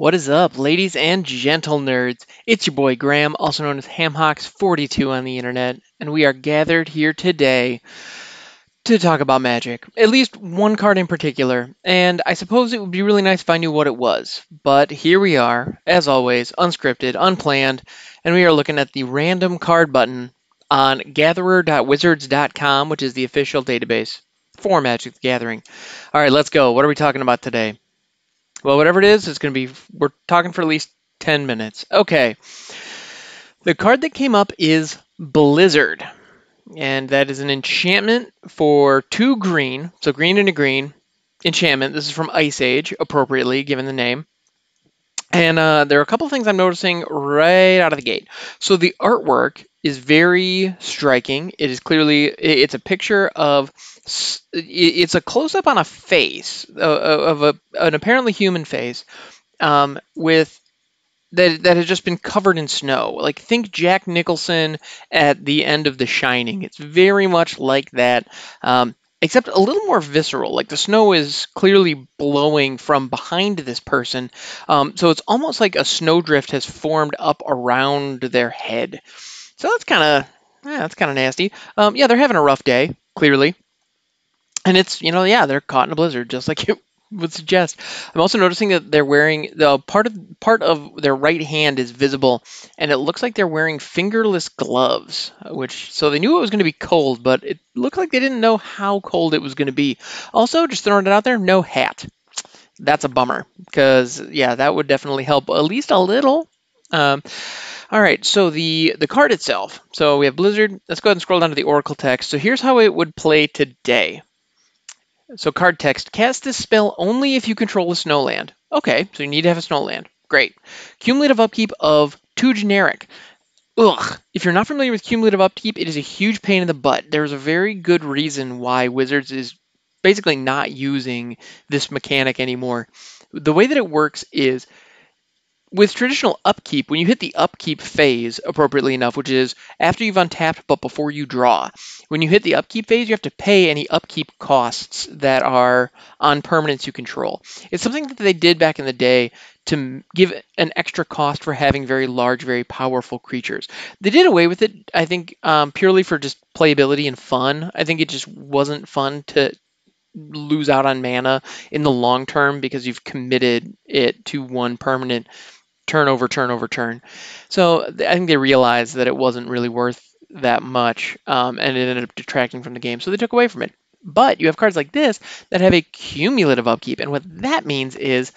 What is up, ladies and gentle nerds? It's your boy Graham, also known as Hamhocks42 on the internet, and we are gathered here today to talk about Magic. At least one card in particular, and I suppose it would be really nice if I knew what it was. But here we are, as always, unscripted, unplanned, and we are looking at the random card button on gatherer.wizards.com, which is the official database for Magic the Gathering. All right, let's go. What are we talking about today? Well, whatever it is, it's going to be, we're talking for at least 10 minutes. Okay. The card that came up is Blizzard. And that is an enchantment for two green. So green and a green enchantment. This is from Ice Age, appropriately given the name. And uh, there are a couple things I'm noticing right out of the gate. So the artwork is very striking. It is clearly it's a picture of it's a close up on a face uh, of a, an apparently human face um, with that that has just been covered in snow. Like think Jack Nicholson at the end of The Shining. It's very much like that. Um, except a little more visceral. Like the snow is clearly blowing from behind this person. Um, so it's almost like a snowdrift has formed up around their head. So that's kind of yeah, that's kind of nasty. Um, yeah, they're having a rough day, clearly. And it's, you know, yeah, they're caught in a blizzard, just like it would suggest. I'm also noticing that they're wearing the part of part of their right hand is visible, and it looks like they're wearing fingerless gloves. Which so they knew it was going to be cold, but it looked like they didn't know how cold it was going to be. Also, just throwing it out there, no hat. That's a bummer because yeah, that would definitely help at least a little. Um, all right, so the the card itself. So we have Blizzard. Let's go ahead and scroll down to the Oracle text. So here's how it would play today. So card text, cast this spell only if you control a snowland. Okay, so you need to have a snowland. Great. Cumulative upkeep of two generic. Ugh. If you're not familiar with cumulative upkeep, it is a huge pain in the butt. There's a very good reason why Wizards is basically not using this mechanic anymore. The way that it works is with traditional upkeep, when you hit the upkeep phase appropriately enough, which is after you've untapped but before you draw, when you hit the upkeep phase, you have to pay any upkeep costs that are on permanents you control. It's something that they did back in the day to give an extra cost for having very large, very powerful creatures. They did away with it, I think, um, purely for just playability and fun. I think it just wasn't fun to lose out on mana in the long term because you've committed it to one permanent turn over turn over turn. So I think they realized that it wasn't really worth that much, um, and it ended up detracting from the game. So they took away from it. But you have cards like this that have a cumulative upkeep, and what that means is.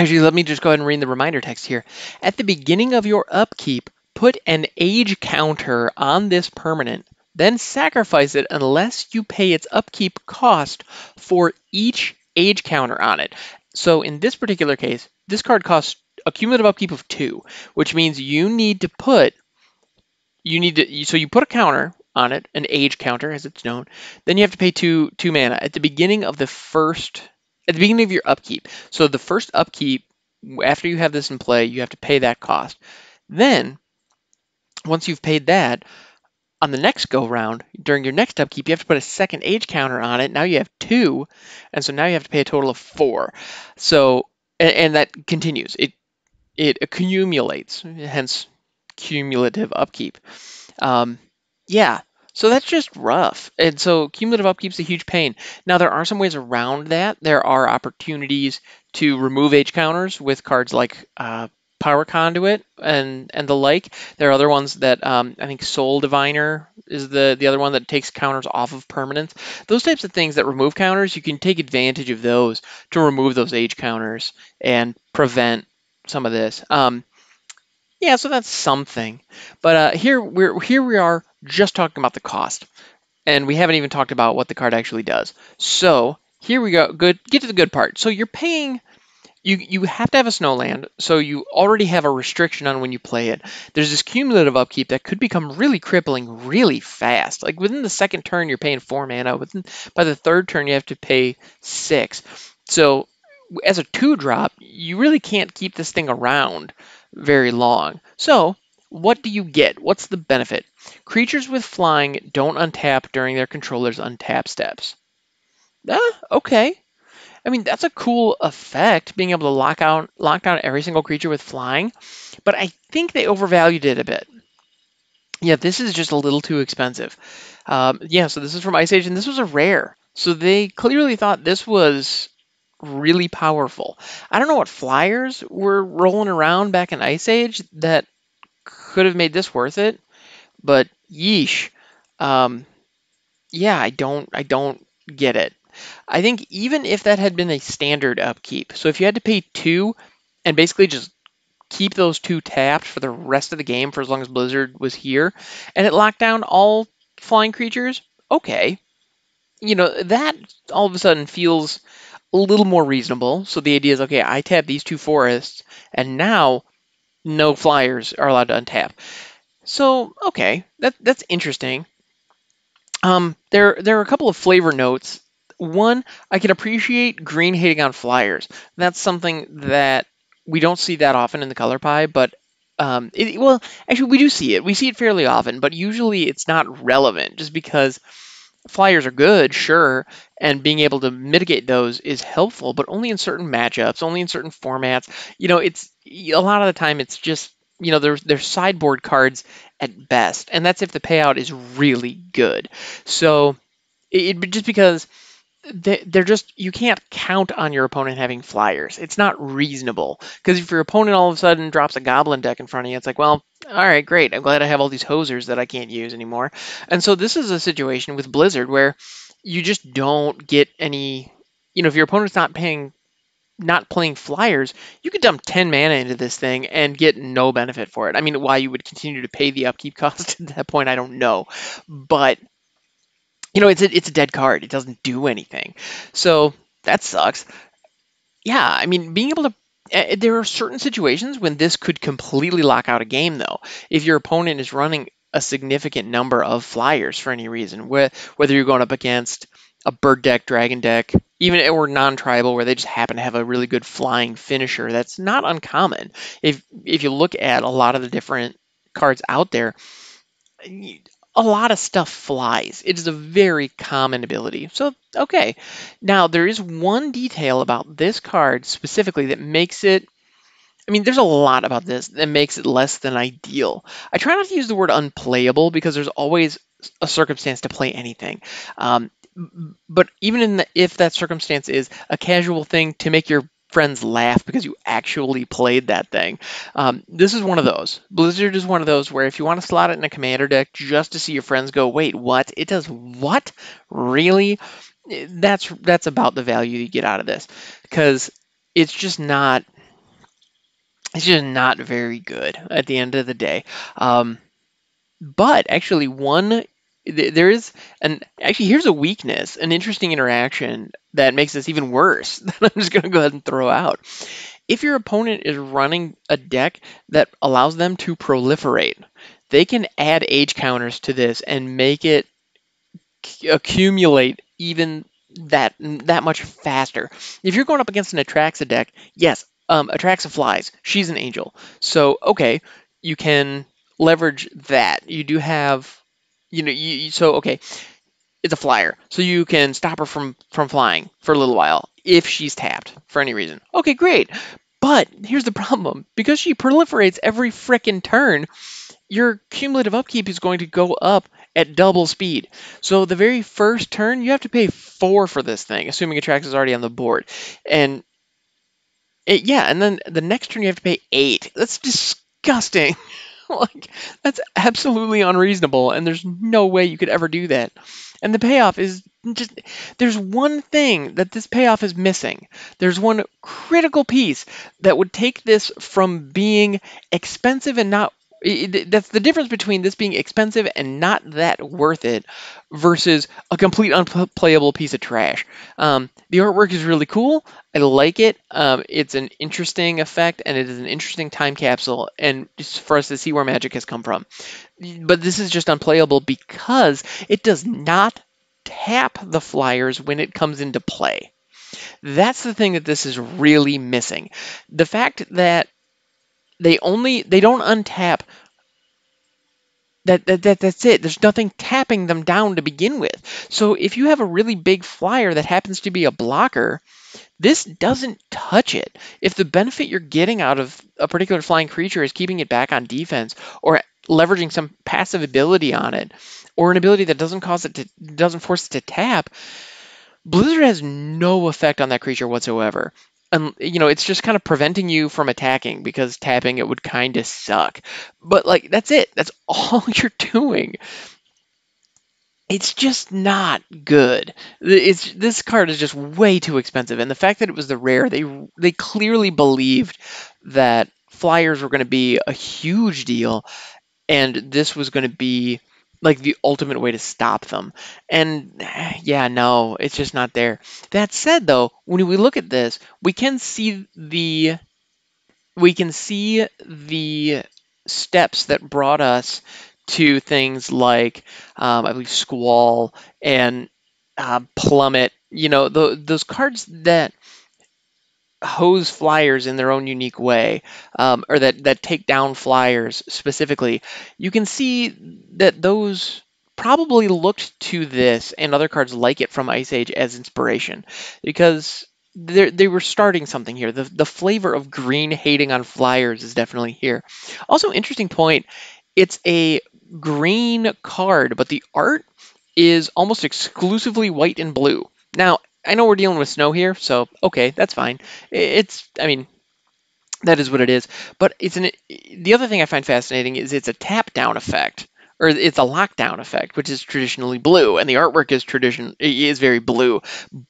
Actually, let me just go ahead and read the reminder text here. At the beginning of your upkeep, put an age counter on this permanent, then sacrifice it unless you pay its upkeep cost for each age counter on it. So in this particular case, this card costs a cumulative upkeep of two, which means you need to put you need to so you put a counter on it, an age counter as it's known. Then you have to pay two two mana at the beginning of the first at the beginning of your upkeep. So the first upkeep after you have this in play, you have to pay that cost. Then once you've paid that, on the next go round, during your next upkeep, you have to put a second age counter on it. Now you have two, and so now you have to pay a total of four. So, and, and that continues. It it accumulates, hence cumulative upkeep. Um, yeah, so that's just rough. And so cumulative upkeep's a huge pain. Now there are some ways around that. There are opportunities to remove age counters with cards like uh, Power Conduit and and the like. There are other ones that um, I think Soul Diviner is the the other one that takes counters off of permanents. Those types of things that remove counters, you can take advantage of those to remove those age counters and prevent some of this. Um, yeah, so that's something. But uh, here we're here we are just talking about the cost, and we haven't even talked about what the card actually does. So here we go. Good. Get to the good part. So you're paying. You, you have to have a snowland, so you already have a restriction on when you play it. There's this cumulative upkeep that could become really crippling really fast. Like within the second turn, you're paying four mana. Within by the third turn, you have to pay six. So as a two drop, you really can't keep this thing around very long. So, what do you get? What's the benefit? Creatures with flying don't untap during their controller's untap steps. Ah, okay. I mean, that's a cool effect, being able to lock out lock down every single creature with flying, but I think they overvalued it a bit. Yeah, this is just a little too expensive. Um, yeah, so this is from Ice Age, and this was a rare. So they clearly thought this was really powerful. I don't know what flyers were rolling around back in Ice Age that could have made this worth it, but yeesh. Um, yeah, I don't, I don't get it. I think even if that had been a standard upkeep, so if you had to pay two and basically just keep those two tapped for the rest of the game for as long as Blizzard was here, and it locked down all flying creatures, okay. You know, that all of a sudden feels a little more reasonable. So the idea is okay, I tap these two forests, and now no flyers are allowed to untap. So, okay, that that's interesting. Um, there there are a couple of flavor notes. One, I can appreciate green hitting on flyers. That's something that we don't see that often in the color pie, but um, it, well, actually, we do see it. We see it fairly often, but usually it's not relevant just because flyers are good, sure, and being able to mitigate those is helpful, but only in certain matchups, only in certain formats. You know, it's a lot of the time it's just you know, they're, they're sideboard cards at best, and that's if the payout is really good. So, it, just because they're just you can't count on your opponent having flyers. It's not reasonable because if your opponent all of a sudden drops a goblin deck in front of you, it's like, well, all right, great. I'm glad I have all these hosers that I can't use anymore. And so this is a situation with Blizzard where you just don't get any. You know, if your opponent's not paying not playing flyers, you could dump 10 mana into this thing and get no benefit for it. I mean, why you would continue to pay the upkeep cost at that point, I don't know. But, you know, it's a, it's a dead card. It doesn't do anything. So that sucks. Yeah, I mean, being able to. Uh, there are certain situations when this could completely lock out a game, though. If your opponent is running a significant number of flyers for any reason, whether you're going up against a bird deck, dragon deck, even or non-tribal where they just happen to have a really good flying finisher. That's not uncommon. If if you look at a lot of the different cards out there, a lot of stuff flies. It is a very common ability. So, okay. Now, there is one detail about this card specifically that makes it I mean, there's a lot about this that makes it less than ideal. I try not to use the word unplayable because there's always a circumstance to play anything. Um, but even the, if that circumstance is a casual thing to make your friends laugh because you actually played that thing. Um, this is one of those. Blizzard is one of those where if you want to slot it in a commander deck just to see your friends go, wait, what? It does what? Really? That's that's about the value you get out of this because it's just not. It's just not very good at the end of the day. Um, but actually, one there is and actually here's a weakness an interesting interaction that makes this even worse that i'm just going to go ahead and throw out. If your opponent is running a deck that allows them to proliferate they can add age counters to this and make it accumulate even that that much faster. If you're going up against an atraxa deck yes um, atraxa flies. She's an angel. So okay you can leverage that. You do have you know, you, so okay, it's a flyer, so you can stop her from from flying for a little while if she's tapped for any reason. Okay, great. But here's the problem: because she proliferates every frickin' turn, your cumulative upkeep is going to go up at double speed. So the very first turn, you have to pay four for this thing, assuming Atraxa is already on the board, and it, yeah, and then the next turn you have to pay eight. That's disgusting. like that's absolutely unreasonable and there's no way you could ever do that. And the payoff is just there's one thing that this payoff is missing. There's one critical piece that would take this from being expensive and not that's the difference between this being expensive and not that worth it versus a complete unplayable piece of trash. Um, the artwork is really cool. I like it. Um, it's an interesting effect and it is an interesting time capsule and just for us to see where magic has come from. But this is just unplayable because it does not tap the flyers when it comes into play. That's the thing that this is really missing. The fact that they only they don't untap that, that, that that's it there's nothing tapping them down to begin with so if you have a really big flyer that happens to be a blocker This doesn't touch it. If the benefit you're getting out of a particular flying creature is keeping it back on defense or leveraging some passive ability on it or an ability that doesn't cause it to doesn't force it to tap, Blizzard has no effect on that creature whatsoever. And you know, it's just kind of preventing you from attacking because tapping it would kind of suck. But like that's it. That's all you're doing it's just not good. It's this card is just way too expensive, and the fact that it was the rare, they they clearly believed that flyers were going to be a huge deal, and this was going to be like the ultimate way to stop them. And yeah, no, it's just not there. That said, though, when we look at this, we can see the we can see the steps that brought us to things like um, I believe Squall and uh, Plummet. You know, the, those cards that hose flyers in their own unique way, um, or that that take down flyers specifically. You can see that those probably looked to this and other cards like it from Ice Age as inspiration because they were starting something here. The, the flavor of green hating on flyers is definitely here. Also, interesting point. It's a green card, but the art is almost exclusively white and blue. Now, I know we're dealing with snow here, so okay, that's fine. It's, I mean, that is what it is. But it's an the other thing I find fascinating is it's a tap down effect, or it's a lockdown effect, which is traditionally blue, and the artwork is tradition is very blue,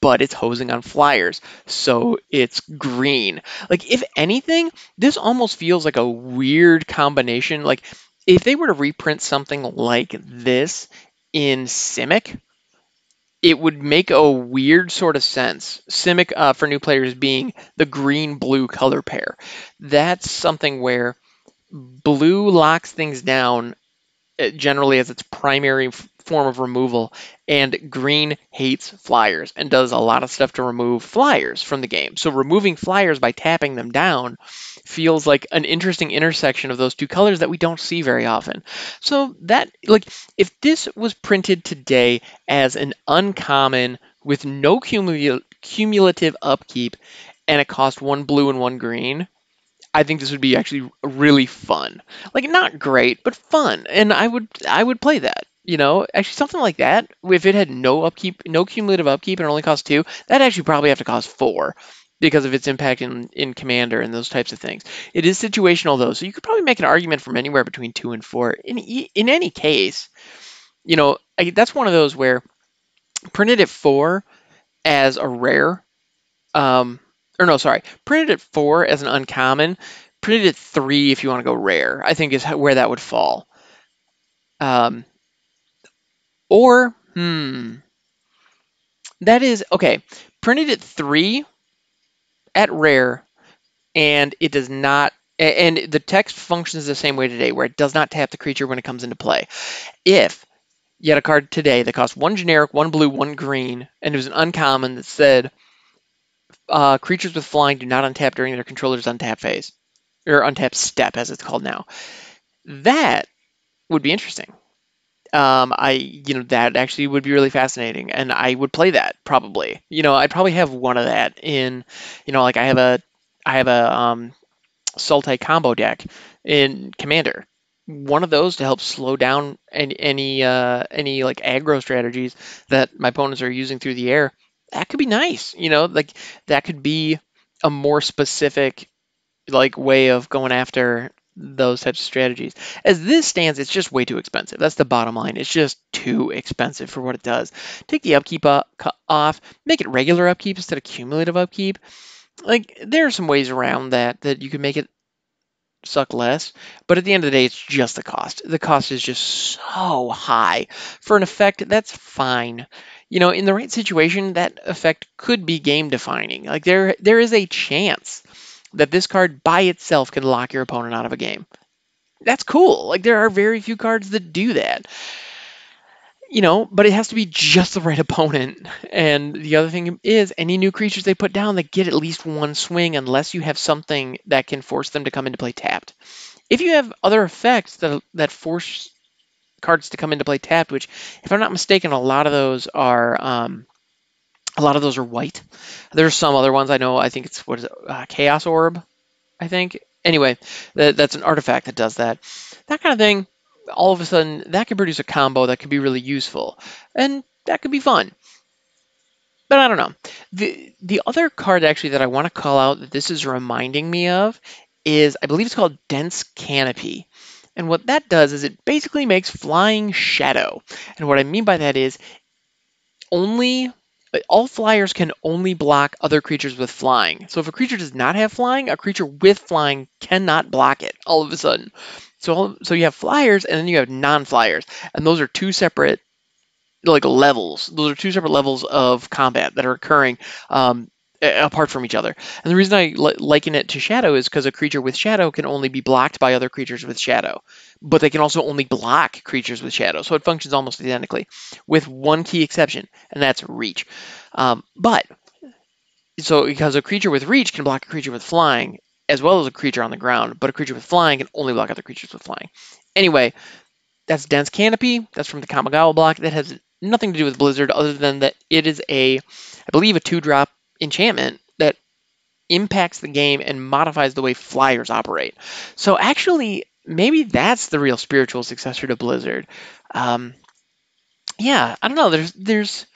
but it's hosing on flyers, so it's green. Like if anything, this almost feels like a weird combination. Like if they were to reprint something like this in Simic, it would make a weird sort of sense. Simic, uh, for new players, being the green blue color pair. That's something where blue locks things down uh, generally as its primary form of removal, and green hates flyers and does a lot of stuff to remove flyers from the game. So removing flyers by tapping them down feels like an interesting intersection of those two colors that we don't see very often. So that like if this was printed today as an uncommon with no cumulative upkeep and it cost one blue and one green, I think this would be actually really fun. Like not great, but fun. And I would I would play that. You know, actually something like that. If it had no upkeep, no cumulative upkeep, and only cost two, that actually probably have to cost four because of its impact in, in commander and those types of things. It is situational though, so you could probably make an argument from anywhere between two and four. In in any case, you know I, that's one of those where printed at four as a rare, um, or no, sorry, printed at four as an uncommon, printed at three if you want to go rare. I think is where that would fall. Um, or hmm, that is okay. Printed at three at rare, and it does not. And the text functions the same way today, where it does not tap the creature when it comes into play. If you had a card today that cost one generic, one blue, one green, and it was an uncommon that said uh, creatures with flying do not untap during their controller's untap phase, or untap step, as it's called now. That would be interesting um, I, you know, that actually would be really fascinating, and I would play that probably. You know, I'd probably have one of that in, you know, like I have a, I have a um, Sultai combo deck in Commander. One of those to help slow down any any uh, any like aggro strategies that my opponents are using through the air. That could be nice. You know, like that could be a more specific like way of going after those types of strategies. As this stands, it's just way too expensive. That's the bottom line. It's just too expensive for what it does. Take the upkeep off, make it regular upkeep instead of cumulative upkeep. Like there are some ways around that that you can make it suck less, but at the end of the day, it's just the cost. The cost is just so high for an effect that's fine. You know, in the right situation, that effect could be game defining. Like there, there is a chance that this card by itself can lock your opponent out of a game. That's cool. Like there are very few cards that do that. You know, but it has to be just the right opponent. And the other thing is any new creatures they put down that get at least one swing unless you have something that can force them to come into play tapped. If you have other effects that that force cards to come into play tapped, which if I'm not mistaken, a lot of those are um, A lot of those are white. There's some other ones I know. I think it's what is it? Uh, Chaos Orb, I think. Anyway, that, that's an artifact that does that. That kind of thing. All of a sudden, that can produce a combo that could be really useful, and that could be fun. But I don't know. The the other card actually that I want to call out that this is reminding me of is I believe it's called Dense Canopy. And what that does is it basically makes flying shadow. And what I mean by that is only all flyers can only block other creatures with flying. So if a creature does not have flying, a creature with flying cannot block it all of a sudden. So so you have flyers and then you have non-flyers, and those are two separate like levels. Those are two separate levels of combat that are occurring um, apart from each other. And the reason I liken it to shadow is because a creature with shadow can only be blocked by other creatures with shadow, but they can also only block creatures with shadow. So it functions almost identically, with one key exception, and that's reach. Um, but so because a creature with reach can block a creature with flying, as well as a creature on the ground, but a creature with flying can only block other creatures with flying. Anyway, that's dense canopy. That's from the Kamigawa block. That has nothing to do with Blizzard other than that it is a, I believe, a two drop enchantment that impacts the game and modifies the way flyers operate. So actually, maybe that's the real spiritual successor to Blizzard. Um, yeah, I don't know. There's there's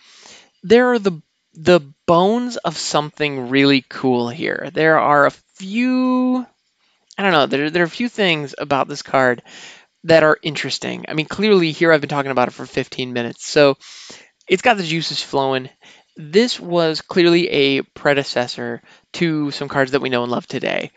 there are the the bones of something really cool here. There are a few I don't know, there, there are a few things about this card that are interesting. I mean, clearly here I've been talking about it for 15 minutes. So it's got the juices flowing this was clearly a predecessor to some cards that we know and love today.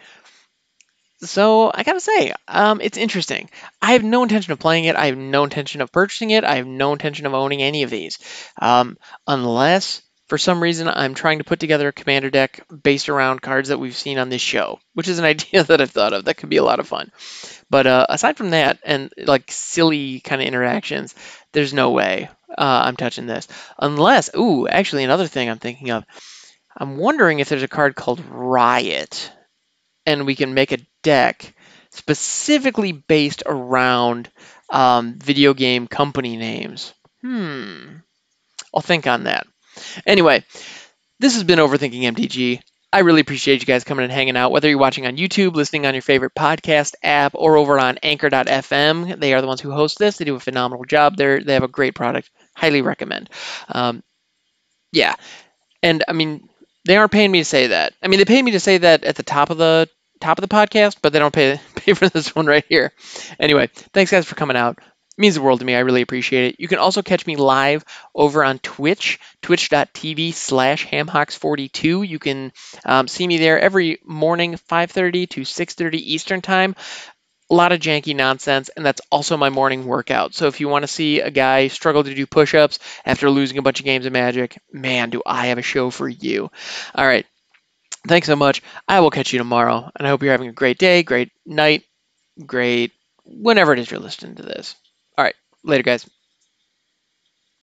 So I gotta say, um, it's interesting. I have no intention of playing it. I have no intention of purchasing it. I have no intention of owning any of these, um, unless for some reason I'm trying to put together a commander deck based around cards that we've seen on this show, which is an idea that I've thought of. That could be a lot of fun. But uh, aside from that, and like silly kind of interactions, there's no way uh, I'm touching this. Unless, ooh, actually, another thing I'm thinking of. I'm wondering if there's a card called Riot, and we can make a deck specifically based around um, video game company names. Hmm. I'll think on that. Anyway, this has been Overthinking MTG. I really appreciate you guys coming and hanging out, whether you're watching on YouTube, listening on your favorite podcast app, or over on Anchor.fm. They are the ones who host this. They do a phenomenal job. They're, they have a great product. Highly recommend. Um, yeah, and I mean they aren't paying me to say that. I mean they pay me to say that at the top of the top of the podcast, but they don't pay pay for this one right here. Anyway, thanks guys for coming out means the world to me. I really appreciate it. You can also catch me live over on Twitch, twitch.tv slash hamhocks42. You can um, see me there every morning, 5.30 to 6.30 Eastern Time. A lot of janky nonsense, and that's also my morning workout. So if you want to see a guy struggle to do push-ups after losing a bunch of games of Magic, man, do I have a show for you. All right. Thanks so much. I will catch you tomorrow, and I hope you're having a great day, great night, great whenever it is you're listening to this. All right. Later, guys.